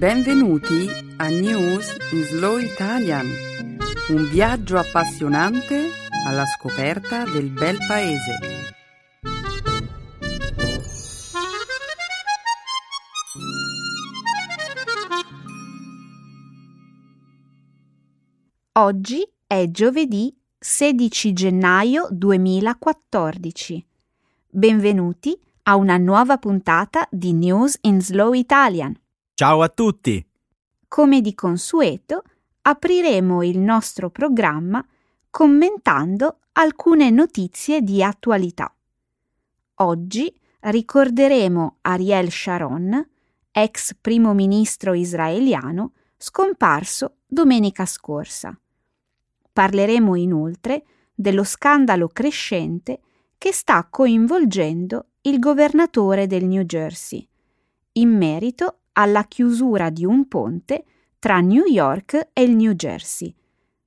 Benvenuti a News in Slow Italian, un viaggio appassionante alla scoperta del bel paese. Oggi è giovedì 16 gennaio 2014. Benvenuti a una nuova puntata di News in Slow Italian. Ciao a tutti! Come di consueto, apriremo il nostro programma commentando alcune notizie di attualità. Oggi ricorderemo Ariel Sharon, ex primo ministro israeliano, scomparso domenica scorsa. Parleremo inoltre dello scandalo crescente che sta coinvolgendo il governatore del New Jersey, in merito alla chiusura di un ponte tra New York e il New Jersey,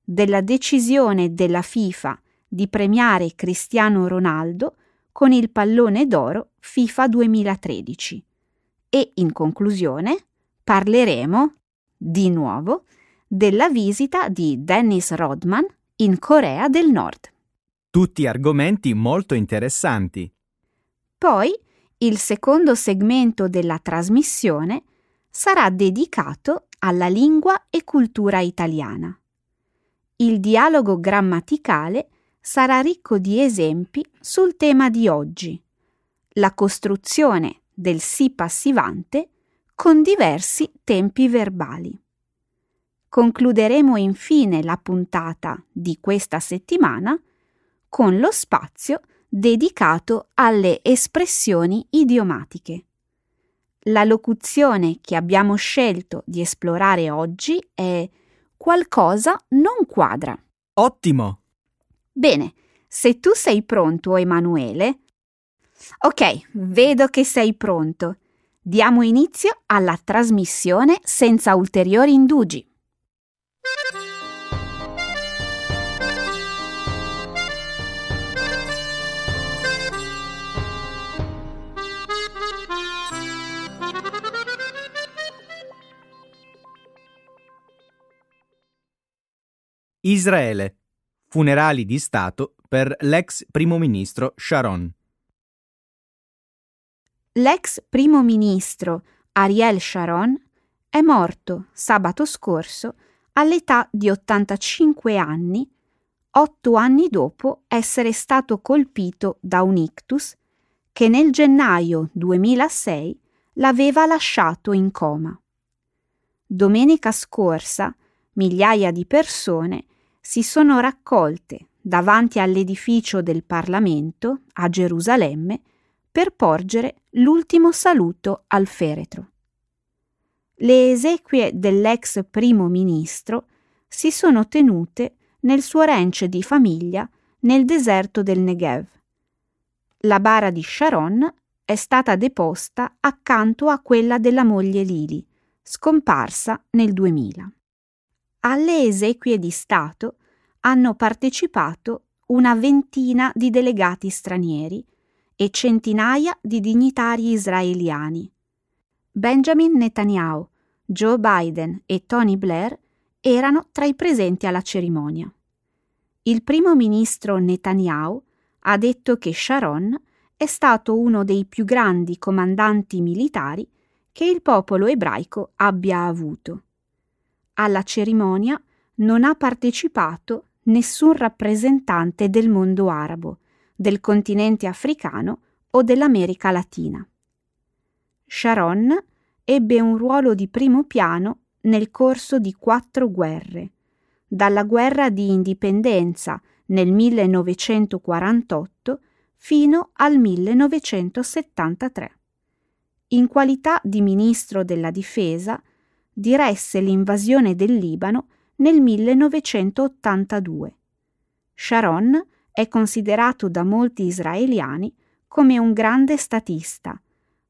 della decisione della FIFA di premiare Cristiano Ronaldo con il pallone d'oro FIFA 2013 e in conclusione parleremo di nuovo della visita di Dennis Rodman in Corea del Nord. Tutti argomenti molto interessanti. Poi il secondo segmento della trasmissione sarà dedicato alla lingua e cultura italiana. Il dialogo grammaticale sarà ricco di esempi sul tema di oggi, la costruzione del sì passivante con diversi tempi verbali. Concluderemo infine la puntata di questa settimana con lo spazio dedicato alle espressioni idiomatiche. La locuzione che abbiamo scelto di esplorare oggi è qualcosa non quadra. Ottimo! Bene, se tu sei pronto, Emanuele. Ok, vedo che sei pronto. Diamo inizio alla trasmissione senza ulteriori indugi. Israele. Funerali di Stato per l'ex primo ministro Sharon. L'ex primo ministro Ariel Sharon è morto sabato scorso all'età di 85 anni, otto anni dopo essere stato colpito da un ictus che nel gennaio 2006 l'aveva lasciato in coma. Domenica scorsa migliaia di persone si sono raccolte davanti all'edificio del Parlamento a Gerusalemme per porgere l'ultimo saluto al feretro. Le esequie dell'ex primo ministro si sono tenute nel suo ranch di famiglia nel deserto del Negev. La bara di Sharon è stata deposta accanto a quella della moglie Lili, scomparsa nel 2000. Alle esequie di Stato hanno partecipato una ventina di delegati stranieri e centinaia di dignitari israeliani. Benjamin Netanyahu, Joe Biden e Tony Blair erano tra i presenti alla cerimonia. Il primo ministro Netanyahu ha detto che Sharon è stato uno dei più grandi comandanti militari che il popolo ebraico abbia avuto alla cerimonia non ha partecipato nessun rappresentante del mondo arabo, del continente africano o dell'America Latina. Sharon ebbe un ruolo di primo piano nel corso di quattro guerre, dalla guerra di indipendenza nel 1948 fino al 1973. In qualità di ministro della difesa, diresse l'invasione del Libano nel 1982. Sharon è considerato da molti israeliani come un grande statista,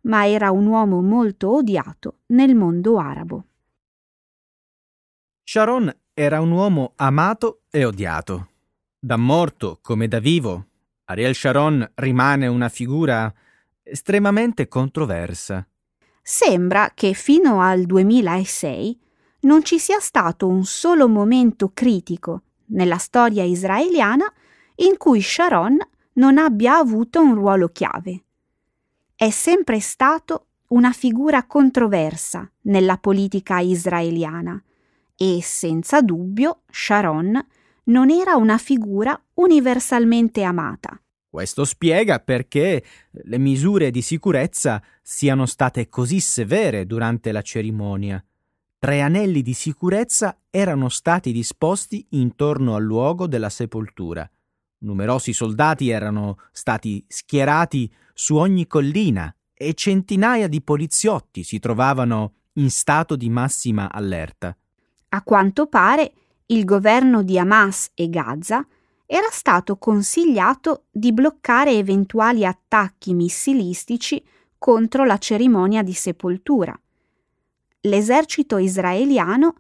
ma era un uomo molto odiato nel mondo arabo. Sharon era un uomo amato e odiato. Da morto come da vivo, Ariel Sharon rimane una figura estremamente controversa. Sembra che fino al 2006 non ci sia stato un solo momento critico nella storia israeliana in cui Sharon non abbia avuto un ruolo chiave. È sempre stato una figura controversa nella politica israeliana e senza dubbio Sharon non era una figura universalmente amata. Questo spiega perché le misure di sicurezza siano state così severe durante la cerimonia. Tre anelli di sicurezza erano stati disposti intorno al luogo della sepoltura. Numerosi soldati erano stati schierati su ogni collina e centinaia di poliziotti si trovavano in stato di massima allerta. A quanto pare il governo di Hamas e Gaza era stato consigliato di bloccare eventuali attacchi missilistici contro la cerimonia di sepoltura. L'esercito israeliano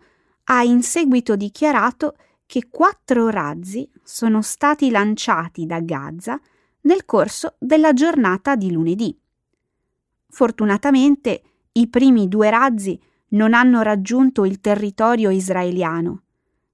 ha in seguito dichiarato che quattro razzi sono stati lanciati da Gaza nel corso della giornata di lunedì. Fortunatamente i primi due razzi non hanno raggiunto il territorio israeliano,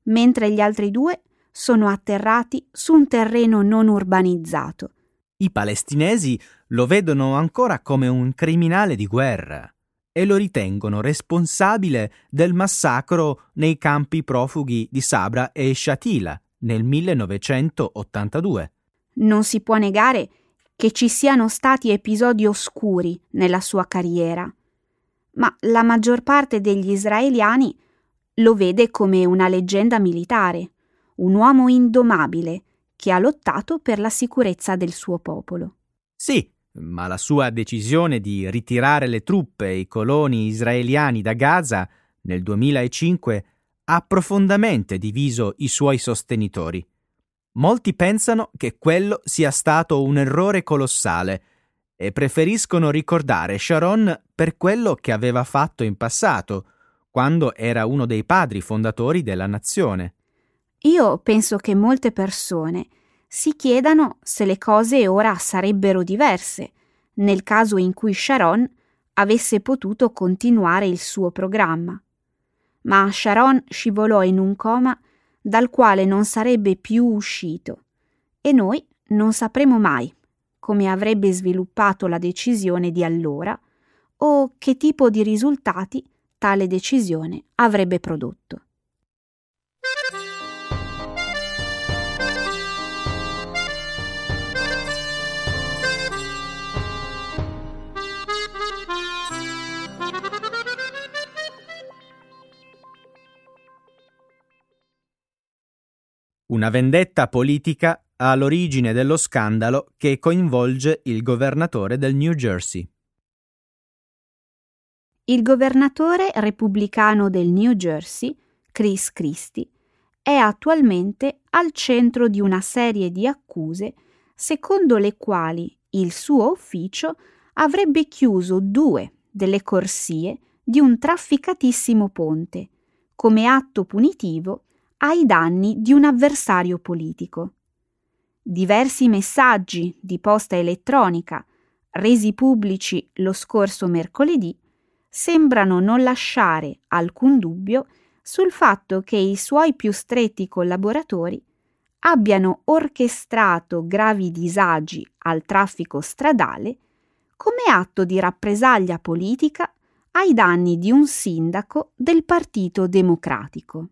mentre gli altri due sono atterrati su un terreno non urbanizzato. I palestinesi lo vedono ancora come un criminale di guerra e lo ritengono responsabile del massacro nei campi profughi di Sabra e Shatila nel 1982. Non si può negare che ci siano stati episodi oscuri nella sua carriera, ma la maggior parte degli israeliani lo vede come una leggenda militare, un uomo indomabile che ha lottato per la sicurezza del suo popolo. Sì, ma la sua decisione di ritirare le truppe e i coloni israeliani da Gaza nel 2005 ha profondamente diviso i suoi sostenitori. Molti pensano che quello sia stato un errore colossale e preferiscono ricordare Sharon per quello che aveva fatto in passato, quando era uno dei padri fondatori della nazione. Io penso che molte persone si chiedano se le cose ora sarebbero diverse nel caso in cui Sharon avesse potuto continuare il suo programma. Ma Sharon scivolò in un coma dal quale non sarebbe più uscito e noi non sapremo mai come avrebbe sviluppato la decisione di allora o che tipo di risultati tale decisione avrebbe prodotto. Una vendetta politica ha l'origine dello scandalo che coinvolge il governatore del New Jersey. Il governatore repubblicano del New Jersey, Chris Christie, è attualmente al centro di una serie di accuse secondo le quali il suo ufficio avrebbe chiuso due delle corsie di un trafficatissimo ponte come atto punitivo ai danni di un avversario politico. Diversi messaggi di posta elettronica, resi pubblici lo scorso mercoledì, sembrano non lasciare alcun dubbio sul fatto che i suoi più stretti collaboratori abbiano orchestrato gravi disagi al traffico stradale come atto di rappresaglia politica ai danni di un sindaco del Partito Democratico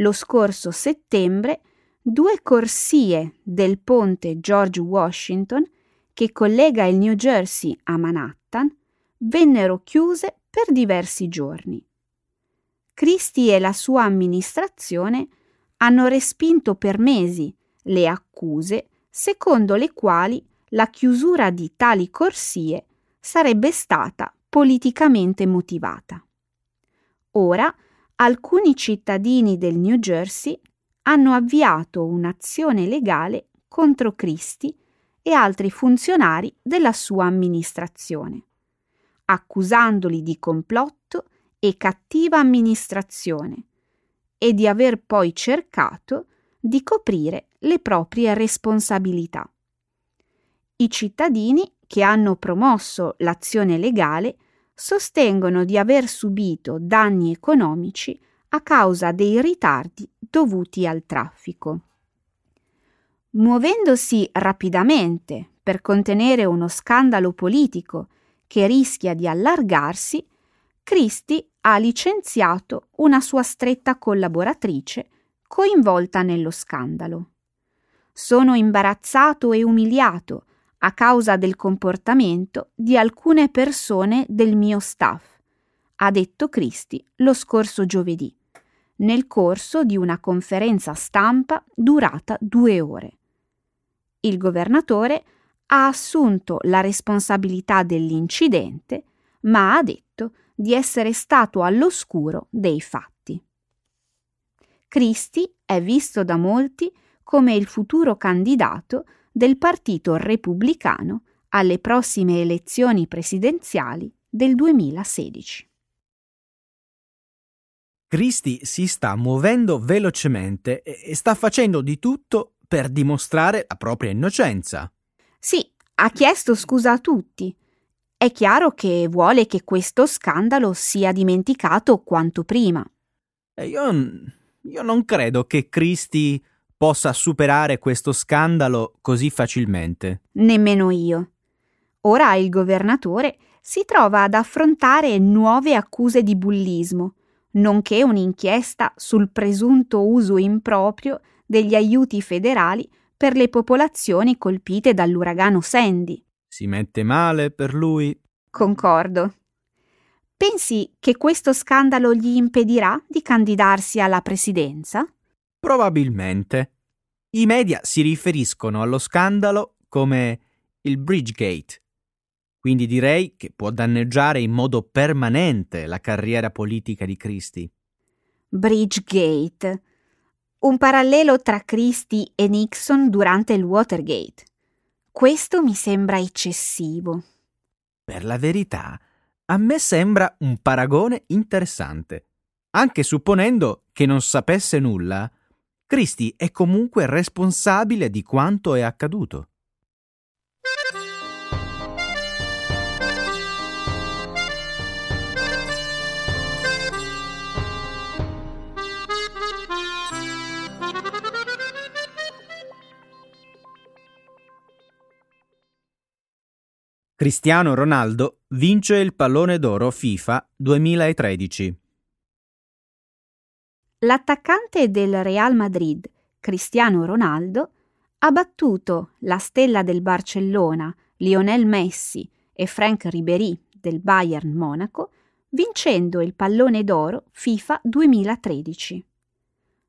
lo scorso settembre due corsie del ponte George Washington che collega il New Jersey a Manhattan vennero chiuse per diversi giorni. Christie e la sua amministrazione hanno respinto per mesi le accuse secondo le quali la chiusura di tali corsie sarebbe stata politicamente motivata. Ora alcuni cittadini del New Jersey hanno avviato un'azione legale contro Christie e altri funzionari della sua amministrazione, accusandoli di complotto e cattiva amministrazione e di aver poi cercato di coprire le proprie responsabilità. I cittadini che hanno promosso l'azione legale sostengono di aver subito danni economici a causa dei ritardi dovuti al traffico. Muovendosi rapidamente per contenere uno scandalo politico che rischia di allargarsi, Christie ha licenziato una sua stretta collaboratrice coinvolta nello scandalo. Sono imbarazzato e umiliato a causa del comportamento di alcune persone del mio staff, ha detto Christie lo scorso giovedì, nel corso di una conferenza stampa durata due ore. Il governatore ha assunto la responsabilità dell'incidente, ma ha detto di essere stato all'oscuro dei fatti. Christie è visto da molti come il futuro candidato del Partito Repubblicano alle prossime elezioni presidenziali del 2016. Christie si sta muovendo velocemente e sta facendo di tutto per dimostrare la propria innocenza. Sì, ha chiesto scusa a tutti. È chiaro che vuole che questo scandalo sia dimenticato quanto prima. Io, io non credo che Christie possa superare questo scandalo così facilmente. Nemmeno io. Ora il governatore si trova ad affrontare nuove accuse di bullismo, nonché un'inchiesta sul presunto uso improprio degli aiuti federali per le popolazioni colpite dall'uragano Sandy. Si mette male per lui? Concordo. Pensi che questo scandalo gli impedirà di candidarsi alla presidenza? Probabilmente. I media si riferiscono allo scandalo come il Bridgegate, quindi direi che può danneggiare in modo permanente la carriera politica di Christie. Bridgegate. Un parallelo tra Christie e Nixon durante il Watergate. Questo mi sembra eccessivo. Per la verità, a me sembra un paragone interessante. Anche supponendo che non sapesse nulla, Christie è comunque responsabile di quanto è accaduto. Cristiano Ronaldo vince il pallone d'oro FIFA 2013. L'attaccante del Real Madrid, Cristiano Ronaldo, ha battuto la stella del Barcellona, Lionel Messi e Frank Ribéry del Bayern Monaco, vincendo il pallone d'oro FIFA 2013.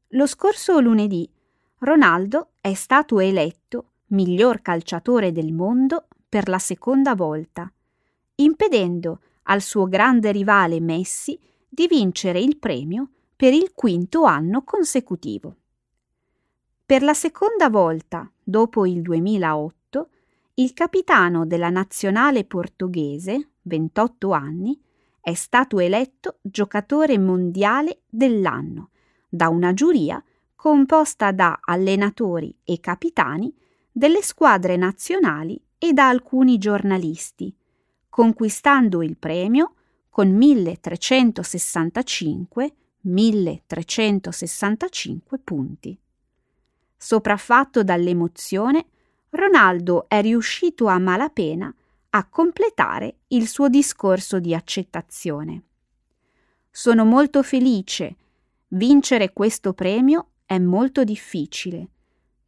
Lo scorso lunedì Ronaldo è stato eletto miglior calciatore del mondo per la seconda volta, impedendo al suo grande rivale Messi di vincere il premio per il quinto anno consecutivo. Per la seconda volta, dopo il 2008, il capitano della nazionale portoghese, 28 anni, è stato eletto giocatore mondiale dell'anno da una giuria composta da allenatori e capitani delle squadre nazionali e da alcuni giornalisti, conquistando il premio con 1365 1365 punti. Sopraffatto dall'emozione, Ronaldo è riuscito a malapena a completare il suo discorso di accettazione. Sono molto felice. Vincere questo premio è molto difficile.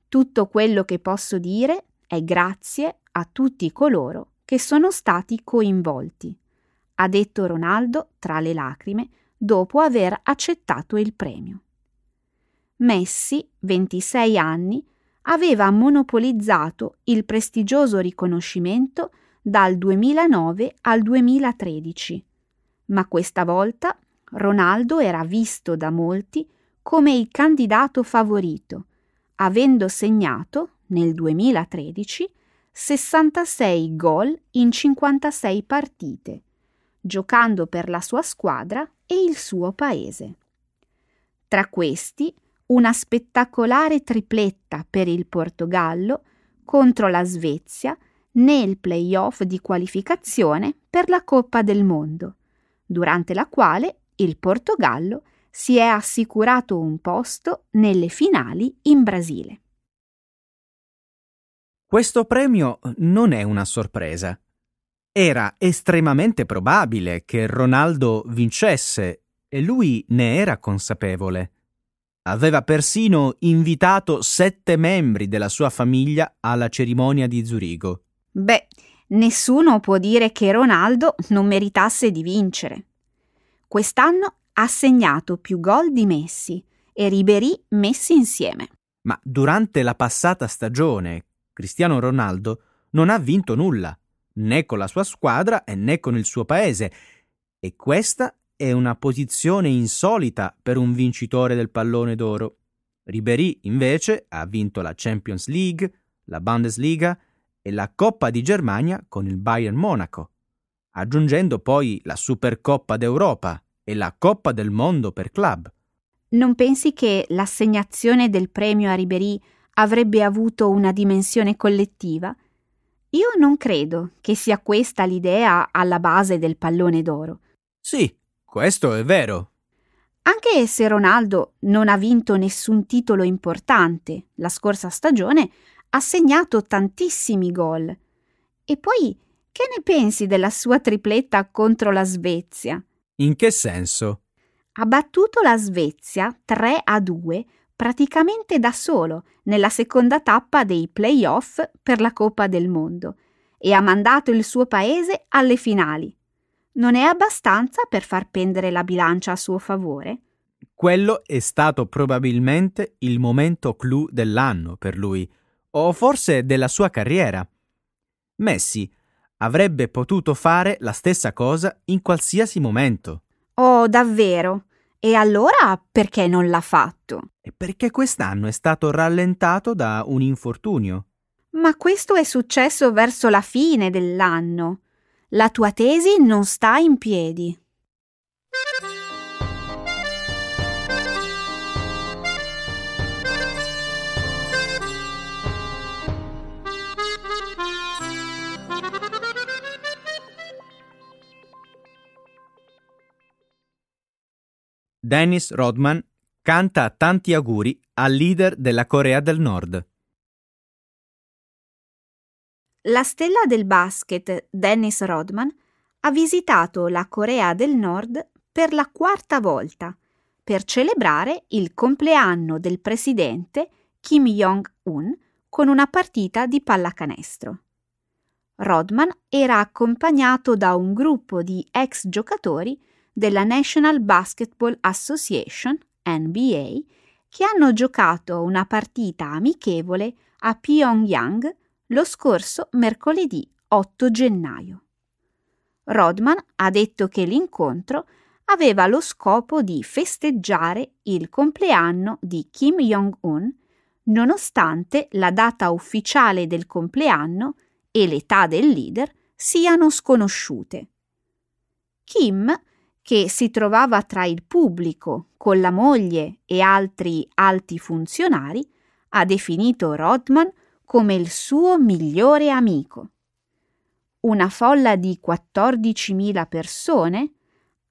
Tutto quello che posso dire è grazie a tutti coloro che sono stati coinvolti, ha detto Ronaldo tra le lacrime dopo aver accettato il premio. Messi, 26 anni, aveva monopolizzato il prestigioso riconoscimento dal 2009 al 2013, ma questa volta Ronaldo era visto da molti come il candidato favorito, avendo segnato nel 2013 66 gol in 56 partite, giocando per la sua squadra e il suo paese. Tra questi una spettacolare tripletta per il Portogallo contro la Svezia nel playoff di qualificazione per la Coppa del Mondo, durante la quale il Portogallo si è assicurato un posto nelle finali in Brasile. Questo premio non è una sorpresa. Era estremamente probabile che Ronaldo vincesse e lui ne era consapevole. Aveva persino invitato sette membri della sua famiglia alla cerimonia di Zurigo. Beh, nessuno può dire che Ronaldo non meritasse di vincere. Quest'anno ha segnato più gol di Messi e Ribéry messi insieme. Ma durante la passata stagione, Cristiano Ronaldo non ha vinto nulla, né con la sua squadra né con il suo paese, e questa è una posizione insolita per un vincitore del pallone d'oro. Ribéry, invece, ha vinto la Champions League, la Bundesliga e la Coppa di Germania con il Bayern Monaco, aggiungendo poi la Supercoppa d'Europa e la Coppa del Mondo per club. Non pensi che l'assegnazione del premio a Ribéry avrebbe avuto una dimensione collettiva? Io non credo che sia questa l'idea alla base del pallone d'oro. Sì, questo è vero. Anche se Ronaldo non ha vinto nessun titolo importante la scorsa stagione, ha segnato tantissimi gol. E poi, che ne pensi della sua tripletta contro la Svezia? In che senso? Ha battuto la Svezia 3 a 2 praticamente da solo nella seconda tappa dei playoff per la Coppa del Mondo e ha mandato il suo paese alle finali. Non è abbastanza per far pendere la bilancia a suo favore? Quello è stato probabilmente il momento clou dell'anno per lui, o forse della sua carriera. Messi avrebbe potuto fare la stessa cosa in qualsiasi momento. Oh, davvero? E allora perché non l'ha fatto? Perché quest'anno è stato rallentato da un infortunio. Ma questo è successo verso la fine dell'anno. La tua tesi non sta in piedi. Dennis Rodman canta tanti auguri al leader della Corea del Nord. La stella del basket Dennis Rodman ha visitato la Corea del Nord per la quarta volta per celebrare il compleanno del presidente Kim Jong-un con una partita di pallacanestro. Rodman era accompagnato da un gruppo di ex giocatori della National Basketball Association, NBA, che hanno giocato una partita amichevole a Pyongyang lo scorso mercoledì 8 gennaio. Rodman ha detto che l'incontro aveva lo scopo di festeggiare il compleanno di Kim Jong-un nonostante la data ufficiale del compleanno e l'età del leader siano sconosciute. Kim che si trovava tra il pubblico con la moglie e altri alti funzionari, ha definito Rodman come il suo migliore amico. Una folla di 14.000 persone,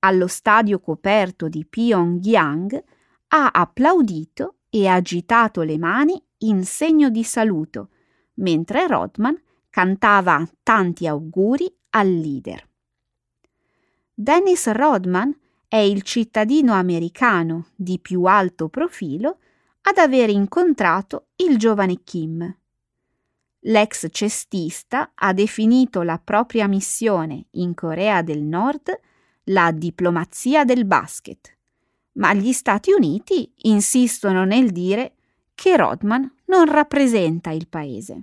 allo stadio coperto di Pyongyang, ha applaudito e agitato le mani in segno di saluto, mentre Rodman cantava tanti auguri al leader. Dennis Rodman è il cittadino americano di più alto profilo ad aver incontrato il giovane Kim. L'ex cestista ha definito la propria missione in Corea del Nord la diplomazia del basket, ma gli Stati Uniti insistono nel dire che Rodman non rappresenta il paese.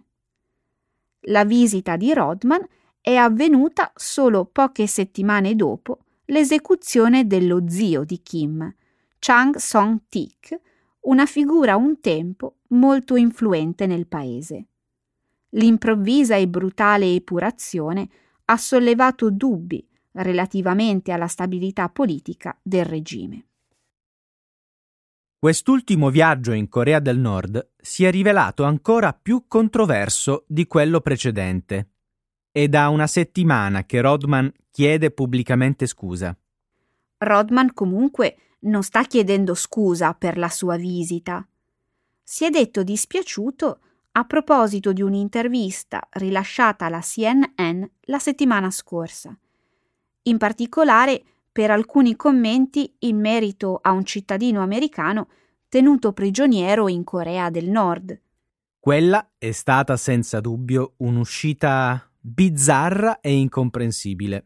La visita di Rodman è avvenuta solo poche settimane dopo l'esecuzione dello zio di Kim, Chang Song-tik, una figura un tempo molto influente nel paese. L'improvvisa e brutale epurazione ha sollevato dubbi relativamente alla stabilità politica del regime. Quest'ultimo viaggio in Corea del Nord si è rivelato ancora più controverso di quello precedente È da una settimana che Rodman chiede pubblicamente scusa. Rodman comunque non sta chiedendo scusa per la sua visita. Si è detto dispiaciuto a proposito di un'intervista rilasciata alla CNN la settimana scorsa. In particolare per alcuni commenti in merito a un cittadino americano tenuto prigioniero in Corea del Nord. Quella è stata senza dubbio un'uscita bizzarra e incomprensibile.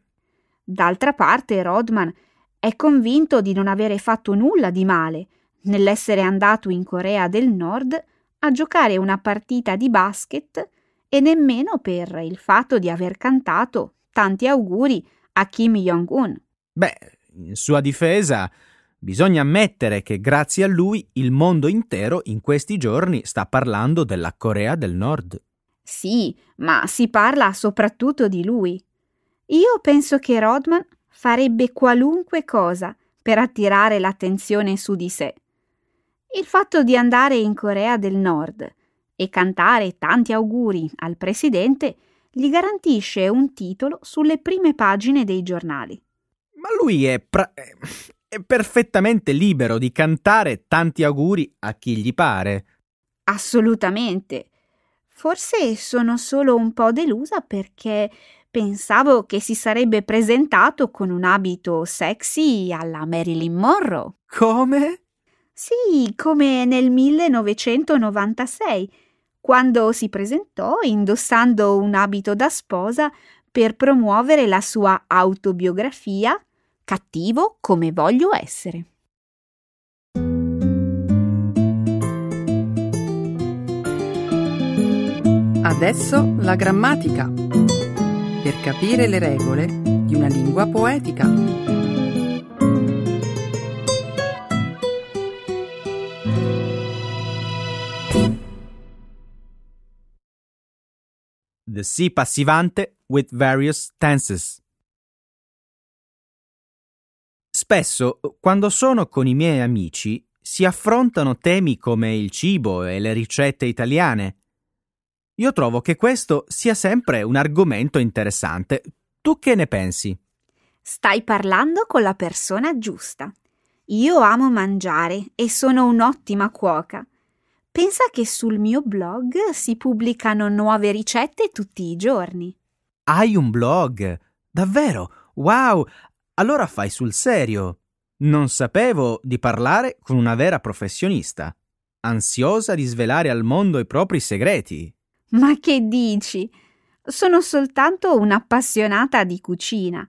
D'altra parte, Rodman è convinto di non avere fatto nulla di male nell'essere andato in Corea del Nord a giocare una partita di basket e nemmeno per il fatto di aver cantato tanti auguri a Kim Jong-un. Beh, in sua difesa, bisogna ammettere che grazie a lui il mondo intero in questi giorni sta parlando della Corea del Nord. Sì, ma si parla soprattutto di lui. Io penso che Rodman farebbe qualunque cosa per attirare l'attenzione su di sé. Il fatto di andare in Corea del Nord e cantare tanti auguri al presidente gli garantisce un titolo sulle prime pagine dei giornali. Ma lui è, pra- è perfettamente libero di cantare tanti auguri a chi gli pare. Assolutamente. Forse sono solo un po' delusa perché Pensavo che si sarebbe presentato con un abito sexy alla Marilyn Monroe. Come? Sì, come nel 1996, quando si presentò indossando un abito da sposa per promuovere la sua autobiografia Cattivo come voglio essere. Adesso la grammatica per capire le regole di una lingua poetica. The Si passivante with various tenses. Spesso, quando sono con i miei amici, si affrontano temi come il cibo e le ricette italiane io trovo che questo sia sempre un argomento interessante. Tu che ne pensi? Stai parlando con la persona giusta. Io amo mangiare e sono un'ottima cuoca. Pensa che sul mio blog si pubblicano nuove ricette tutti i giorni. Hai un blog? Davvero? Wow! Allora fai sul serio. Non sapevo di parlare con una vera professionista, ansiosa di svelare al mondo i propri segreti. Ma che dici? Sono soltanto un'appassionata di cucina.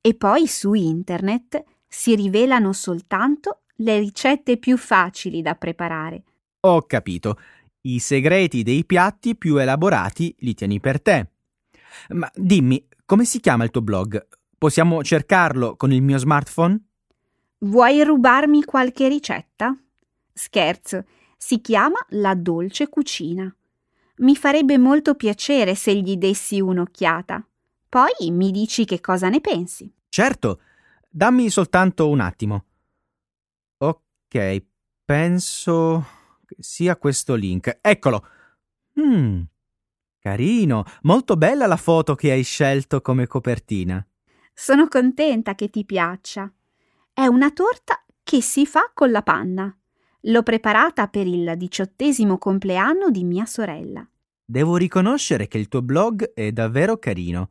E poi su internet si rivelano soltanto le ricette più facili da preparare. Ho capito. I segreti dei piatti più elaborati li tieni per te. Ma dimmi, come si chiama il tuo blog? Possiamo cercarlo con il mio smartphone? Vuoi rubarmi qualche ricetta? Scherzo, si chiama La Dolce Cucina. Mi farebbe molto piacere se gli dessi un'occhiata. Poi mi dici che cosa ne pensi. Certo, dammi soltanto un attimo. Ok, penso che sia questo link. Eccolo. Hmm, carino, molto bella la foto che hai scelto come copertina. Sono contenta che ti piaccia. È una torta che si fa con la panna. L'ho preparata per il diciottesimo compleanno di mia sorella. Devo riconoscere che il tuo blog è davvero carino.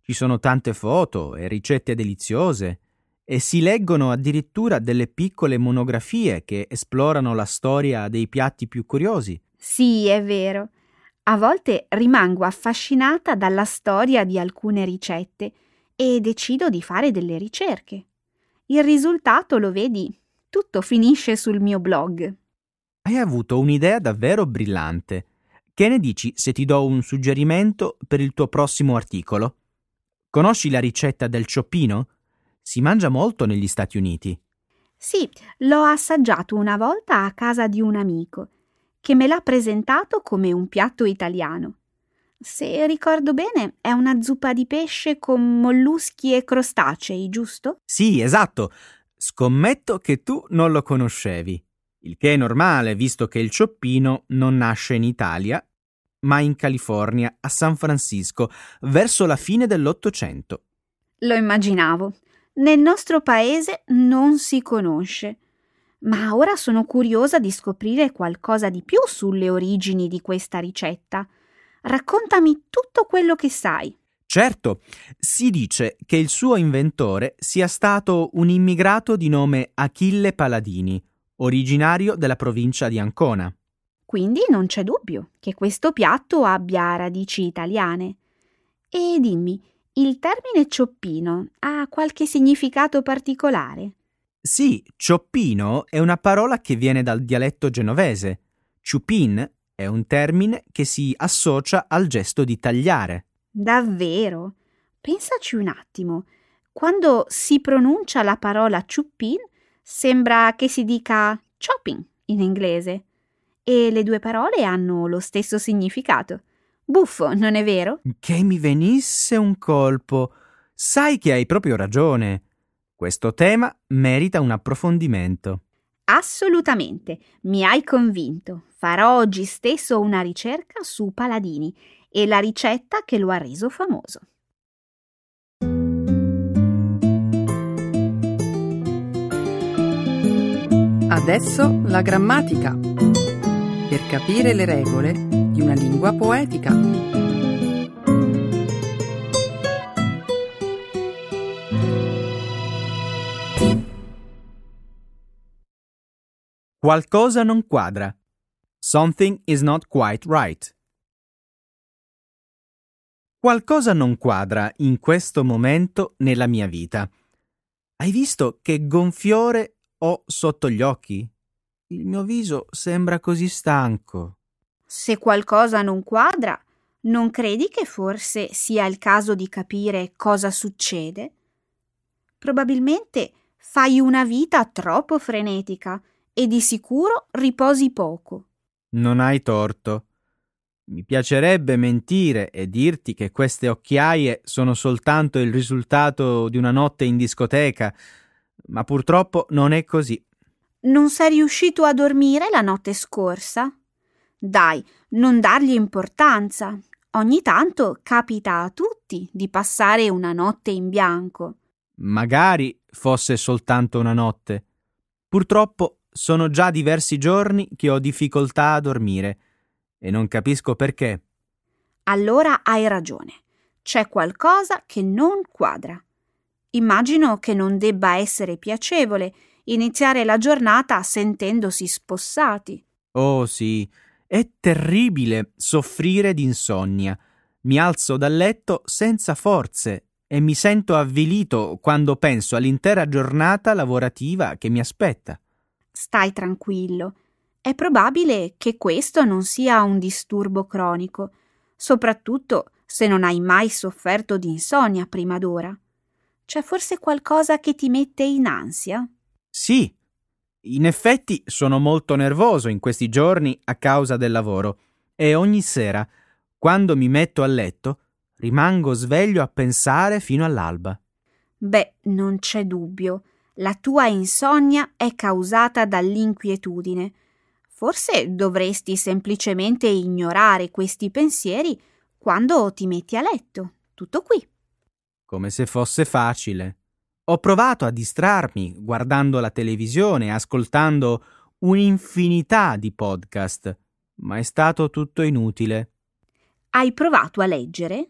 Ci sono tante foto e ricette deliziose e si leggono addirittura delle piccole monografie che esplorano la storia dei piatti più curiosi. Sì, è vero. A volte rimango affascinata dalla storia di alcune ricette e decido di fare delle ricerche. Il risultato lo vedi tutto finisce sul mio blog. Hai avuto un'idea davvero brillante. Che ne dici se ti do un suggerimento per il tuo prossimo articolo? Conosci la ricetta del cioppino? Si mangia molto negli Stati Uniti. Sì, l'ho assaggiato una volta a casa di un amico, che me l'ha presentato come un piatto italiano. Se ricordo bene, è una zuppa di pesce con molluschi e crostacei, giusto? Sì, esatto. Scommetto che tu non lo conoscevi. Il che è normale, visto che il cioppino non nasce in Italia ma in California, a San Francisco, verso la fine dell'Ottocento. Lo immaginavo. Nel nostro paese non si conosce. Ma ora sono curiosa di scoprire qualcosa di più sulle origini di questa ricetta. Raccontami tutto quello che sai. Certo, si dice che il suo inventore sia stato un immigrato di nome Achille Paladini, originario della provincia di Ancona. Quindi non c'è dubbio che questo piatto abbia radici italiane. E dimmi, il termine cioppino ha qualche significato particolare? Sì, cioppino è una parola che viene dal dialetto genovese. Ciupin è un termine che si associa al gesto di tagliare. Davvero? Pensaci un attimo. Quando si pronuncia la parola ciuppin, sembra che si dica chopping in inglese. E le due parole hanno lo stesso significato. Buffo, non è vero? Che mi venisse un colpo. Sai che hai proprio ragione. Questo tema merita un approfondimento. Assolutamente, mi hai convinto. Farò oggi stesso una ricerca su Paladini e la ricetta che lo ha reso famoso. Adesso la grammatica. Per capire le regole di una lingua poetica. Qualcosa non quadra. Something is not quite right. Qualcosa non quadra in questo momento nella mia vita. Hai visto che gonfiore ho sotto gli occhi? Il mio viso sembra così stanco. Se qualcosa non quadra, non credi che forse sia il caso di capire cosa succede? Probabilmente fai una vita troppo frenetica e di sicuro riposi poco. Non hai torto. Mi piacerebbe mentire e dirti che queste occhiaie sono soltanto il risultato di una notte in discoteca, ma purtroppo non è così. Non sei riuscito a dormire la notte scorsa? Dai, non dargli importanza. Ogni tanto capita a tutti di passare una notte in bianco. Magari fosse soltanto una notte. Purtroppo sono già diversi giorni che ho difficoltà a dormire e non capisco perché. Allora hai ragione. C'è qualcosa che non quadra. Immagino che non debba essere piacevole iniziare la giornata sentendosi spossati. Oh sì, è terribile soffrire d'insonnia. Mi alzo dal letto senza forze e mi sento avvilito quando penso all'intera giornata lavorativa che mi aspetta. Stai tranquillo. È probabile che questo non sia un disturbo cronico, soprattutto se non hai mai sofferto di insonnia prima d'ora. C'è forse qualcosa che ti mette in ansia? Sì, in effetti sono molto nervoso in questi giorni a causa del lavoro e ogni sera, quando mi metto a letto, rimango sveglio a pensare fino all'alba. Beh, non c'è dubbio. La tua insonnia è causata dall'inquietudine. Forse dovresti semplicemente ignorare questi pensieri quando ti metti a letto. Tutto qui. Come se fosse facile. Ho provato a distrarmi guardando la televisione ascoltando un'infinità di podcast, ma è stato tutto inutile. Hai provato a leggere?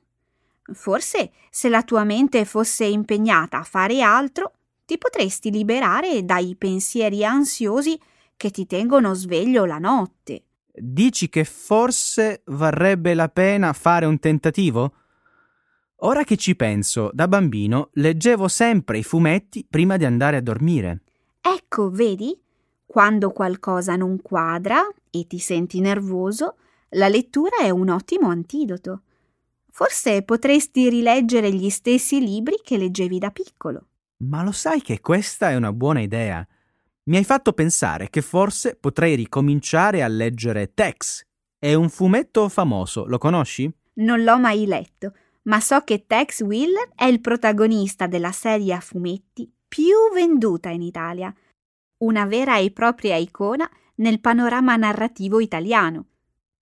Forse se la tua mente fosse impegnata a fare altro, ti potresti liberare dai pensieri ansiosi che ti tengono sveglio la notte. Dici che forse varrebbe la pena fare un tentativo? Ora che ci penso, da bambino leggevo sempre i fumetti prima di andare a dormire. Ecco, vedi? Quando qualcosa non quadra e ti senti nervoso, la lettura è un ottimo antidoto. Forse potresti rileggere gli stessi libri che leggevi da piccolo. Ma lo sai che questa è una buona idea. Mi hai fatto pensare che forse potrei ricominciare a leggere Tex. È un fumetto famoso, lo conosci? Non l'ho mai letto, ma so che Tex Wheeler è il protagonista della serie a fumetti più venduta in Italia. Una vera e propria icona nel panorama narrativo italiano.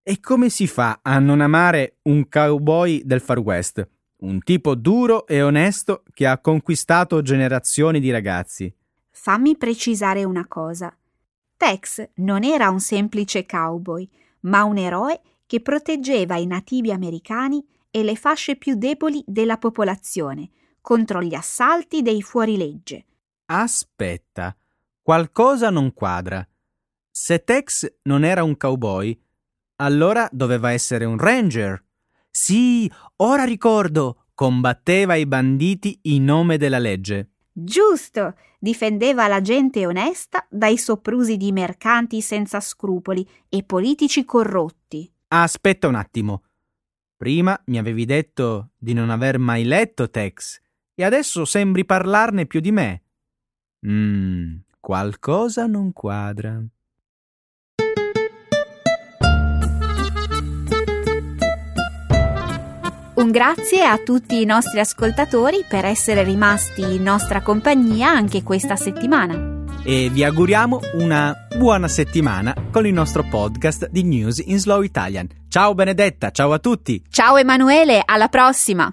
E come si fa a non amare un cowboy del Far West? Un tipo duro e onesto che ha conquistato generazioni di ragazzi. Fammi precisare una cosa. Tex non era un semplice cowboy, ma un eroe che proteggeva i nativi americani e le fasce più deboli della popolazione contro gli assalti dei fuorilegge. Aspetta, qualcosa non quadra. Se Tex non era un cowboy, allora doveva essere un ranger. Sì, ora ricordo, combatteva i banditi in nome della legge. Giusto, difendeva la gente onesta dai soprusi di mercanti senza scrupoli e politici corrotti. Aspetta un attimo. Prima mi avevi detto di non aver mai letto Tex e adesso sembri parlarne più di me. Mmm, qualcosa non quadra. Un grazie a tutti i nostri ascoltatori per essere rimasti in nostra compagnia anche questa settimana. E vi auguriamo una buona settimana con il nostro podcast di News in Slow Italian. Ciao Benedetta, ciao a tutti. Ciao Emanuele, alla prossima.